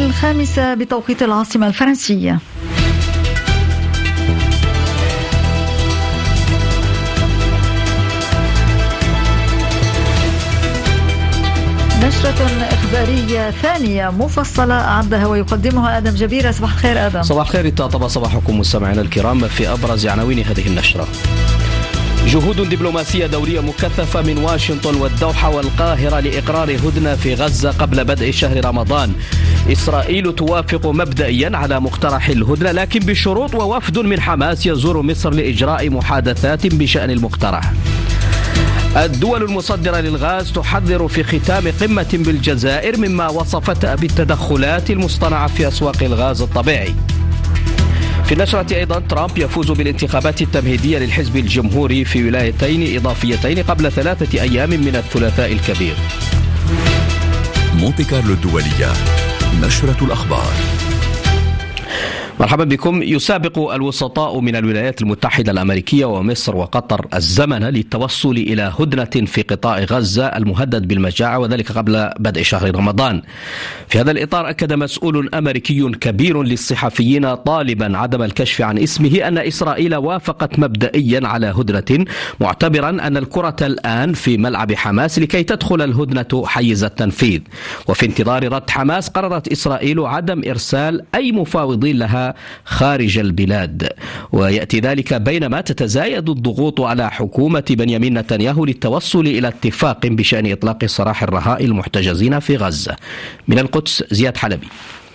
الخامسة بتوقيت العاصمة الفرنسية. نشرة إخبارية ثانية مفصلة أعدها ويقدمها آدم جبيرة صباح الخير آدم. صباح الخير طاب صباحكم مستمعينا الكرام في أبرز عناوين هذه النشرة. جهود دبلوماسية دولية مكثفة من واشنطن والدوحة والقاهرة لإقرار هدنة في غزة قبل بدء شهر رمضان. إسرائيل توافق مبدئيا على مقترح الهدنة لكن بشروط ووفد من حماس يزور مصر لإجراء محادثات بشأن المقترح. الدول المصدرة للغاز تحذر في ختام قمة بالجزائر مما وصفتها بالتدخلات المصطنعة في أسواق الغاز الطبيعي. في النشرة أيضا ترامب يفوز بالانتخابات التمهيدية للحزب الجمهوري في ولايتين إضافيتين قبل ثلاثة أيام من الثلاثاء الكبير. مونتي كارلو الدولية نشرة الأخبار. مرحبا بكم. يسابق الوسطاء من الولايات المتحدة الأمريكية ومصر وقطر الزمن للتوصل إلى هدنة في قطاع غزة المهدد بالمجاعة وذلك قبل بدء شهر رمضان. في هذا الإطار أكد مسؤول أمريكي كبير للصحفيين طالبا عدم الكشف عن اسمه أن إسرائيل وافقت مبدئيا على هدنة معتبرا أن الكرة الآن في ملعب حماس لكي تدخل الهدنة حيز التنفيذ. وفي انتظار رد حماس قررت إسرائيل عدم إرسال أي مفاوضين لها خارج البلاد. ويأتي ذلك بينما تتزايد الضغوط على حكومة بنيامين نتنياهو للتوصل إلى اتفاق بشأن إطلاق سراح الرهائن المحتجزين في غزة. من القدس زياد حلبي.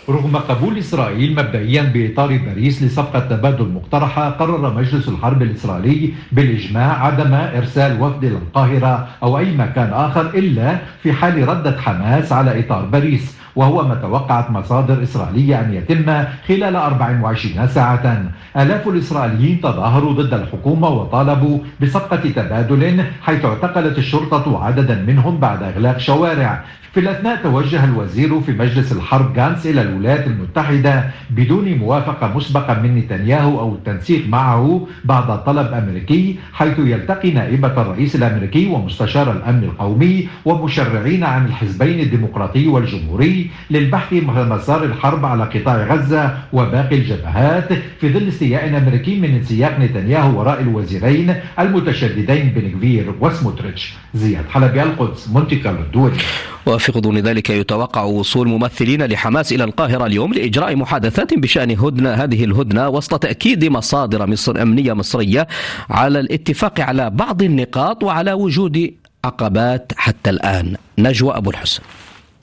رغم قبول إسرائيل مبدئيا بإطار باريس لصفقة تبادل مقترحة قرر مجلس الحرب الإسرائيلي بالإجماع عدم إرسال وفد للقاهرة أو أي مكان آخر إلا في حال ردة حماس على إطار باريس. وهو ما توقعت مصادر إسرائيلية أن يتم خلال 24 ساعة. آلاف الإسرائيليين تظاهروا ضد الحكومة وطالبوا بصفقة تبادل حيث اعتقلت الشرطة عددا منهم بعد إغلاق شوارع. في الأثناء توجه الوزير في مجلس الحرب جانس إلى الولايات المتحدة بدون موافقة مسبقة من نتنياهو أو التنسيق معه بعد طلب أمريكي حيث يلتقي نائبة الرئيس الأمريكي ومستشار الأمن القومي ومشرعين عن الحزبين الديمقراطي والجمهوري للبحث مسار الحرب على قطاع غزة وباقي الجبهات في ظل استياء أمريكي من انسياق نتنياهو وراء الوزيرين المتشددين بنكفير وسموتريتش زياد حلبي القدس مونتي كارلو الدولي وفي غضون ذلك يتوقع وصول ممثلين لحماس إلى القاهرة اليوم لإجراء محادثات بشأن هدنة هذه الهدنة وسط تأكيد مصادر مصر أمنية مصرية على الاتفاق على بعض النقاط وعلى وجود عقبات حتى الآن. نجوى أبو الحسن.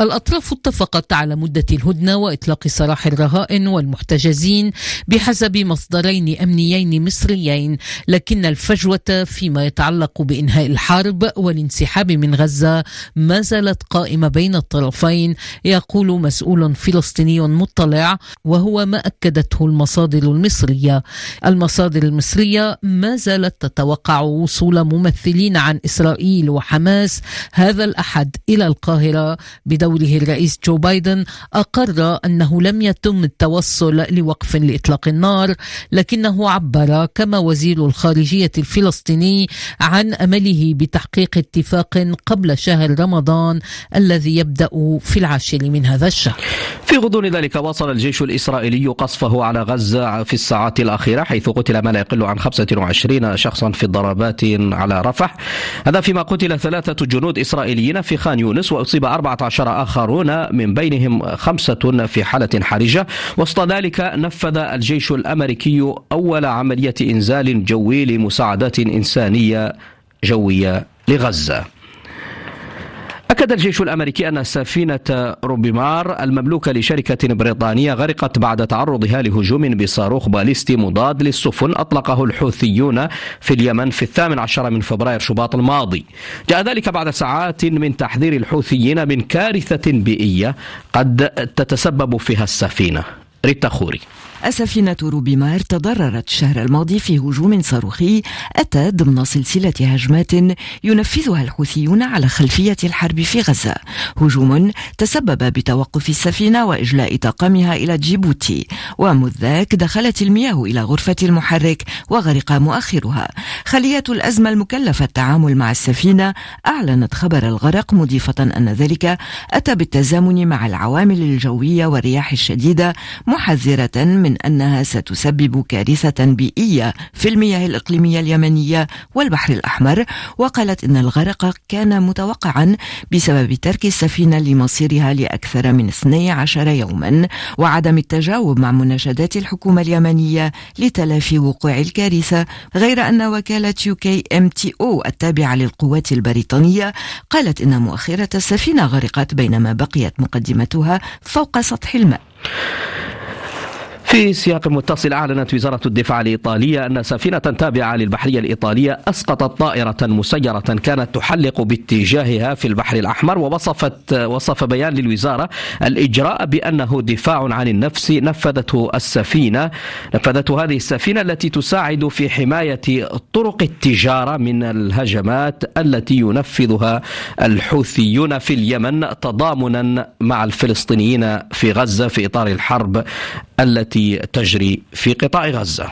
الأطراف اتفقت على مدة الهدنة وإطلاق سراح الرهائن والمحتجزين بحسب مصدرين أمنيين مصريين لكن الفجوة فيما يتعلق بإنهاء الحرب والانسحاب من غزة ما زالت قائمة بين الطرفين يقول مسؤول فلسطيني مطلع وهو ما أكدته المصادر المصرية. المصادر المصرية ما زالت تتوقع وصول ممثلين عن إسرائيل وحماس هذا الأحد إلى القاهرة دوره الرئيس جو بايدن أقر أنه لم يتم التوصل لوقف لإطلاق النار لكنه عبر كما وزير الخارجية الفلسطيني عن أمله بتحقيق اتفاق قبل شهر رمضان الذي يبدأ في العاشر من هذا الشهر. في غضون ذلك واصل الجيش الإسرائيلي قصفه على غزة في الساعات الأخيرة حيث قتل ما لا يقل عن 25 شخصا في الضربات على رفح. هذا فيما قتل ثلاثة جنود إسرائيليين في خان يونس وأصيب 14 آخرون من بينهم خمسة في حالة حرجة. وسط ذلك نفذ الجيش الأمريكي أول عملية إنزال جوي لمساعدات إنسانية جوية لغزة. أكد الجيش الأمريكي أن سفينة روبيمار المملوكة لشركة بريطانية غرقت بعد تعرضها لهجوم بصاروخ باليستي مضاد للسفن أطلقه الحوثيون في اليمن في الثامن عشر من فبراير شباط الماضي. جاء ذلك بعد ساعات من تحذير الحوثيين من كارثة بيئية قد تتسبب فيها السفينة. ريتا خوري. السفينة روبيمار تضررت الشهر الماضي في هجوم صاروخي أتى ضمن سلسلة هجمات ينفذها الحوثيون على خلفية الحرب في غزة. هجوم تسبب بتوقف السفينة وإجلاء طاقمها إلى جيبوتي. ومذ ذاك دخلت المياه إلى غرفة المحرك وغرق مؤخرها. خلية الأزمة المكلفة التعامل مع السفينة أعلنت خبر الغرق مضيفة أن ذلك أتى بالتزامن مع العوامل الجوية والرياح الشديدة محذرة من أنها ستسبب كارثة بيئية في المياه الإقليمية اليمنية والبحر الأحمر وقالت إن الغرق كان متوقعا بسبب ترك السفينة لمصيرها لأكثر من 12 يوما وعدم التجاوب مع مناشدات الحكومة اليمنية لتلافي وقوع الكارثة غير أن وكالة UKMTO التابعة للقوات البريطانية قالت إن مؤخرة السفينة غرقت بينما بقيت مقدمتها فوق سطح الماء. في سياق متصل أعلنت وزارة الدفاع الإيطالية أن سفينة تابعة للبحرية الإيطالية أسقطت طائرة مسيرة كانت تحلق باتجاهها في البحر الأحمر ووصفت وصف بيان للوزارة الإجراء بأنه دفاع عن النفس نفذته السفينة. نفذته هذه السفينة التي تساعد في حماية طرق التجارة من الهجمات التي ينفذها الحوثيون في اليمن تضامنا مع الفلسطينيين في غزة في إطار الحرب التي تجري في قطاع غزة.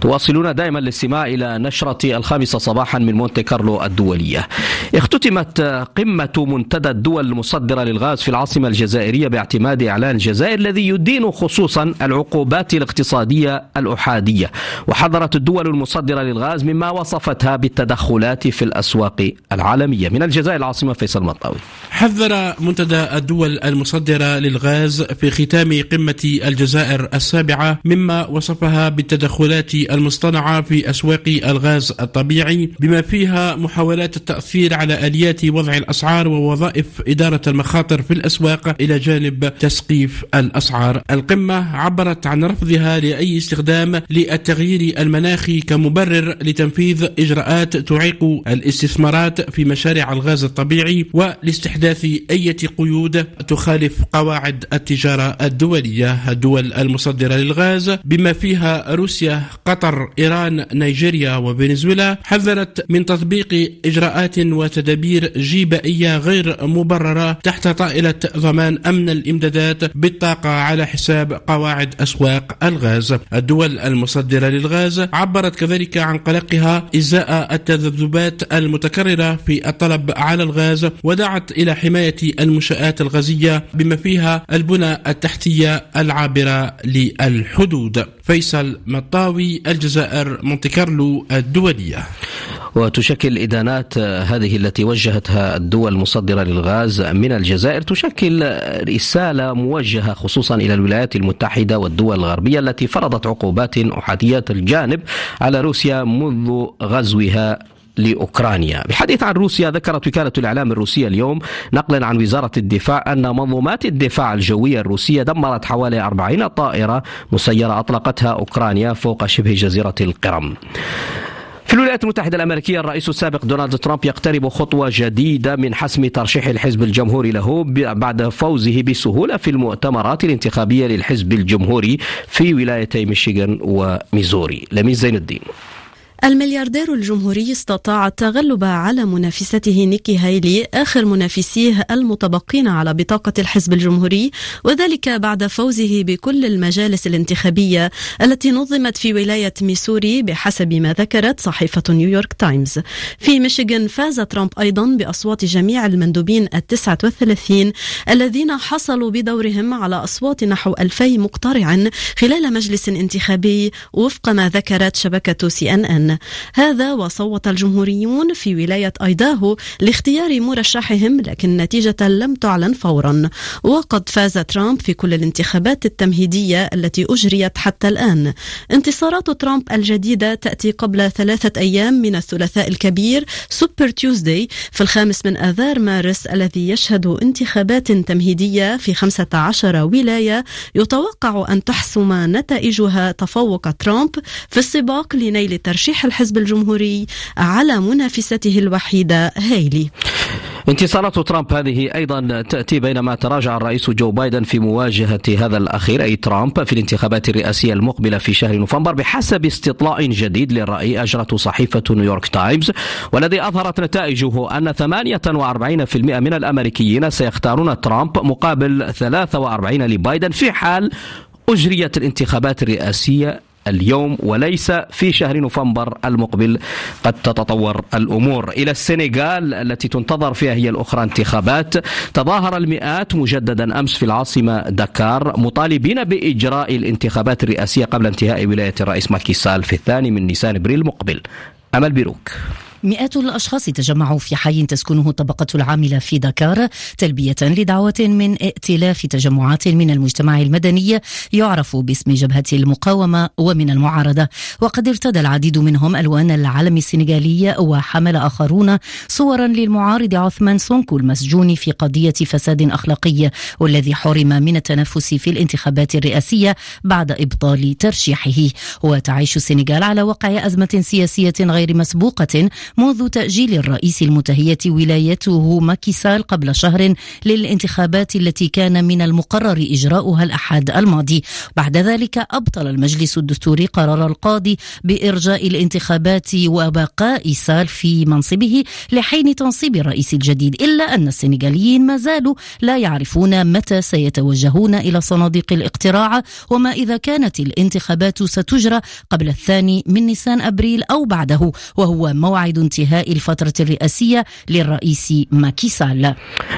تواصلون دائما الاستماع إلى نشرة الخامسة صباحا من مونتي كارلو الدولية. اختتمت قمة منتدى الدول المصدرة للغاز في العاصمة الجزائرية باعتماد إعلان الجزائر الذي يدين خصوصا العقوبات الاقتصادية الأحادية. وحذرت الدول المصدرة للغاز مما وصفتها بالتدخلات في الأسواق العالمية. من الجزائر العاصمة فيصل مطاوي. حذر منتدى الدول المصدرة للغاز في ختام قمة الجزائر السابعة مما وصفها بالتدخلات المصطنعة في أسواق الغاز الطبيعي بما فيها محاولات التأثير على آليات وضع الأسعار ووظائف إدارة المخاطر في الأسواق إلى جانب تسقيف الأسعار. القمة عبرت عن رفضها لأي استخدام للتغيير المناخي كمبرر لتنفيذ إجراءات تعيق الاستثمارات في مشاريع الغاز الطبيعي والاستحداث أي قيود تخالف قواعد التجارة الدولية الدول المصدرة للغاز. بما فيها روسيا قطر إيران نيجيريا وفنزويلا حذرت من تطبيق إجراءات وتدابير جيبائية غير مبررة تحت طائلة ضمان أمن الإمدادات بالطاقة على حساب قواعد أسواق الغاز. الدول المصدرة للغاز عبرت كذلك عن قلقها إزاء التذبذبات المتكررة في الطلب على الغاز ودعت إلى حماية المنشآت الغازية بما فيها البنى التحتية العابرة للحدود. فيصل مطاوي الجزائر مونتي كارلو الدولية. وتشكل إدانات هذه التي وجهتها الدول المصدرة للغاز من الجزائر. تشكل رسالة موجهة خصوصا إلى الولايات المتحدة والدول الغربية التي فرضت عقوبات أحادية الجانب على روسيا منذ غزوها لأوكرانيا. بحديث عن روسيا ذكرت وكالة الإعلام الروسية اليوم نقلا عن وزارة الدفاع أن منظومات الدفاع الجوية الروسية دمرت حوالي 40 طائرة مسيرة أطلقتها أوكرانيا فوق شبه جزيرة القرم. في الولايات المتحدة الأمريكية الرئيس السابق دونالد ترامب يقترب خطوة جديدة من حسم ترشيح الحزب الجمهوري له بعد فوزه بسهولة في المؤتمرات الانتخابية للحزب الجمهوري في ولايتي ميشيغان وميزوري لميس زين الدين الملياردير الجمهوري استطاع التغلب على منافسته نيكي هايلي آخر منافسيه المتبقين على بطاقة الحزب الجمهوري وذلك بعد فوزه بكل المجالس الانتخابية التي نظمت في ولاية ميسوري بحسب ما ذكرت صحيفة نيويورك تايمز. في ميشيغان فاز ترامب أيضا بأصوات جميع المندوبين التسعة والثلاثين الذين حصلوا بدورهم على أصوات نحو ألفي مقترع خلال مجلس انتخابي وفق ما ذكرت شبكة CNN. هذا وصوت الجمهوريون في ولاية أيداهو لاختيار مرشحهم لكن النتيجة لم تعلن فورا. وقد فاز ترامب في كل الانتخابات التمهيدية التي أجريت حتى الآن. انتصارات ترامب الجديدة تأتي قبل ثلاثة أيام من الثلاثاء الكبير Super Tuesday في الخامس من آذار مارس الذي يشهد انتخابات تمهيدية في 15 ولاية. يتوقع أن تحسم نتائجها تفوق ترامب في السباق لنيل ترشيح الحزب الجمهوري على منافسته الوحيدة هايلي انتصارات ترامب هذه أيضا تأتي بينما تراجع الرئيس جو بايدن في مواجهة هذا الأخير أي ترامب في الانتخابات الرئاسية المقبلة في شهر نوفمبر بحسب استطلاع جديد للرأي أجرته صحيفة نيويورك تايمز والذي أظهرت نتائجه أن 48% من الأمريكيين سيختارون ترامب مقابل 43 لبايدن في حال أجريت الانتخابات الرئاسية اليوم وليس في شهر نوفمبر المقبل. قد تتطور الأمور إلى السنغال التي تنتظر فيها هي الأخرى انتخابات. تظاهر المئات مجددا أمس في العاصمة دكار مطالبين بإجراء الانتخابات الرئاسية قبل انتهاء ولاية الرئيس ماكي سال في الثاني من نيسان أبريل المقبل. أمل بيروك. مئات الأشخاص تجمعوا في حي تسكنه الطبقة العاملة في دكار تلبية لدعوة من ائتلاف تجمعات من المجتمع المدني يعرف باسم جبهة المقاومة ومن المعارضة. وقد ارتدى العديد منهم ألوان العلم السنغالي وحمل آخرون صورا للمعارض عثمان سونكو المسجون في قضية فساد أخلاقي والذي حرم من التنافس في الانتخابات الرئاسية بعد إبطال ترشيحه. وتعيش السنغال على وقع أزمة سياسية غير مسبوقة منذ تأجيل الرئيس المتهية ولايته ماكيسال قبل شهر للانتخابات التي كان من المقرر إجراؤها الأحد الماضي. بعد ذلك أبطل المجلس الدستوري قرار القاضي بإرجاء الانتخابات وبقاء سال في منصبه لحين تنصيب الرئيس الجديد إلا أن السنغاليين ما زالوا لا يعرفون متى سيتوجهون إلى صناديق الاقتراع وما إذا كانت الانتخابات ستجرى قبل الثاني من نيسان أبريل أو بعده وهو موعد انتهاء الفترة الرئاسية للرئيس ماكيسال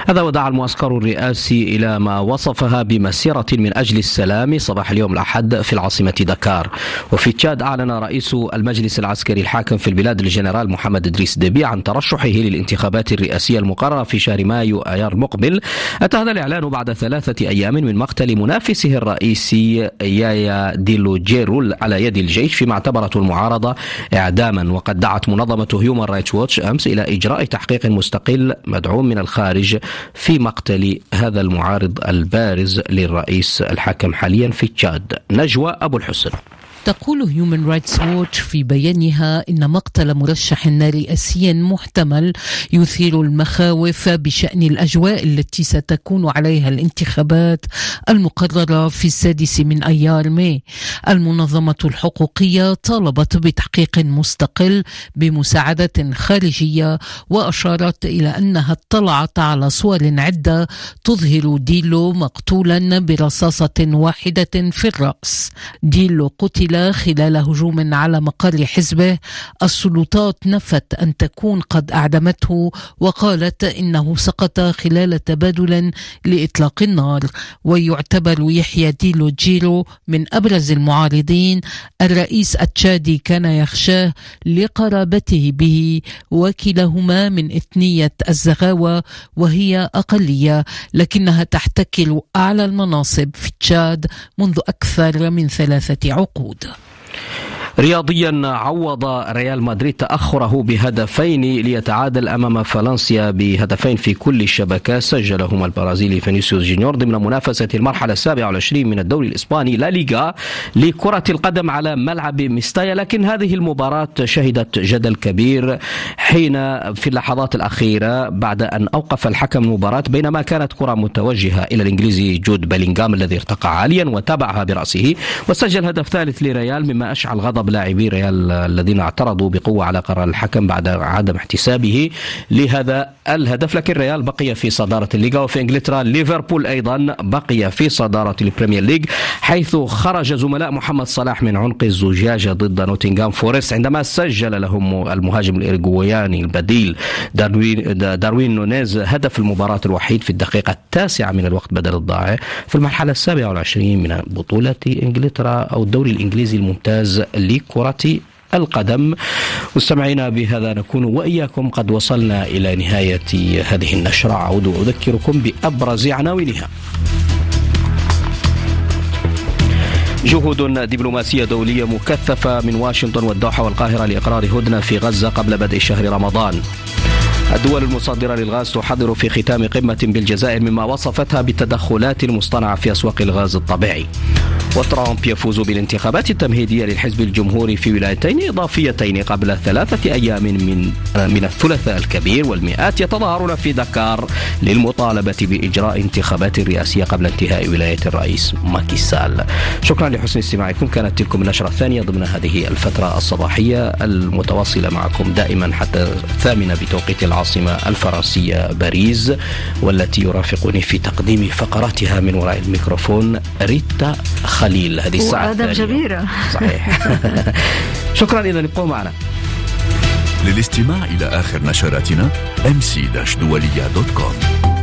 هذا ودعا المعسكر الرئاسي إلى ما وصفها بمسيرة من أجل السلام صباح اليوم الأحد في العاصمة دكار. وفي تشاد أعلن رئيس المجلس العسكري الحاكم في البلاد الجنرال محمد إدريس ديبي عن ترشحه للانتخابات الرئاسية المقررة في شهر مايو آيار المقبل أتى هذا الإعلان بعد ثلاثة أيام من مقتل منافسه الرئيسي يايا ديلو جيرو على يد الجيش فيما اعتبرته المعارضة إعداما وقد دعت منظمة هيومان رايتس ووتش أمس إلى إجراء تحقيق مستقل مدعوم من الخارج في مقتل هذا المعارض البارز للرئيس الحاكم حاليا في تشاد. نجوى أبو الحسن. تقول هيومن رايتس ووتش في بيانها إن مقتل مرشح رئاسي محتمل يثير المخاوف بشأن الأجواء التي ستكون عليها الانتخابات المقررة في السادس من أيار ماي. المنظمة الحقوقية طالبت بتحقيق مستقل بمساعدة خارجية وأشارت إلى أنها اطلعت على صور عدة تظهر ديلو مقتولا برصاصة واحدة في الرأس. ديلو قتل قتل خلال هجوم على مقر حزبه السلطات نفت أن تكون قد أعدمته وقالت إنه سقط خلال تبادل لإطلاق النار. ويعتبر يحيى ديلو جيرو من أبرز المعارضين الرئيس التشادي كان يخشاه لقرابته به وكلاهما من إثنية الزغاوة وهي أقلية لكنها تحتكر أعلى المناصب في تشاد منذ أكثر من ثلاثة عقود. رياضيا عوض ريال مدريد تأخره بهدفين ليتعادل أمام فالنسيا بهدفين في كل الشبكات سجلهما البرازيلي فينيسيوس جونيور ضمن منافسة المرحلة السابعة والعشرين من الدوري الإسباني لا ليغا لكرة القدم على ملعب ميستايا. لكن هذه المباراة شهدت جدل كبير حين في اللحظات الأخيرة بعد أن أوقف الحكم المباراة بينما كانت كرة متوجهة إلى الإنجليزي جود بلينغام الذي ارتقى عاليا وتابعها برأسه. وسجل هدف ثالث لريال مما أشعل غضب لاعبي ريال الذين اعترضوا بقوة على قرار الحكم بعد عدم احتسابه لهذا الهدف. لكن ريال بقي في صدارة الليغا وفي إنجلترا ليفربول أيضا بقي في صدارة ال Premier League حيث خرج زملاء محمد صلاح من عنق الزجاجة ضد نوتنغهام فورست عندما سجل لهم المهاجم الإرجوياني البديل داروين, داروين نونيز هدف المباراة الوحيد في الدقيقة التاسعة من الوقت بدل الضائع في المرحلة السابعة والعشرين من بطولة إنجلترا أو الدوري الإنجليزي الممتاز لكرة القدم مستمعينا بهذا نكون وإياكم قد وصلنا إلى نهاية هذه النشرة أعود اذكركم بأبرز عناوينها. جهود دبلوماسية دولية مكثفة من واشنطن والدوحة والقاهرة لإقرار هدنة في غزة قبل بدء شهر رمضان. الدول المصدرة للغاز تحذر في ختام قمة بالجزائر مما وصفتها بالتدخلات المصطنعة في أسواق الغاز الطبيعي وترامب يفوز بالانتخابات التمهيدية للحزب الجمهوري في ولايتين إضافيتين قبل ثلاثة أيام من من الثلاثاء الكبير والمئات يتظاهرون في دكار للمطالبة بإجراء انتخابات رئاسية قبل انتهاء ولاية الرئيس ماكيسال شكرا لحسن استماعكم. كانت تلكم النشرة الثانية ضمن هذه الفترة الصباحية المتواصلة معكم دائما حتى الثامنة بتوقيت العاصمة الفرنسية باريس والتي يرافقني في تقديم فقراتها من وراء الميكروفون ريتا خليل هذه الساعة وآدم جبيرة. صحيح. شكرا إلى الابقاء معنا. للاستماع إلى آخر نشراتنا com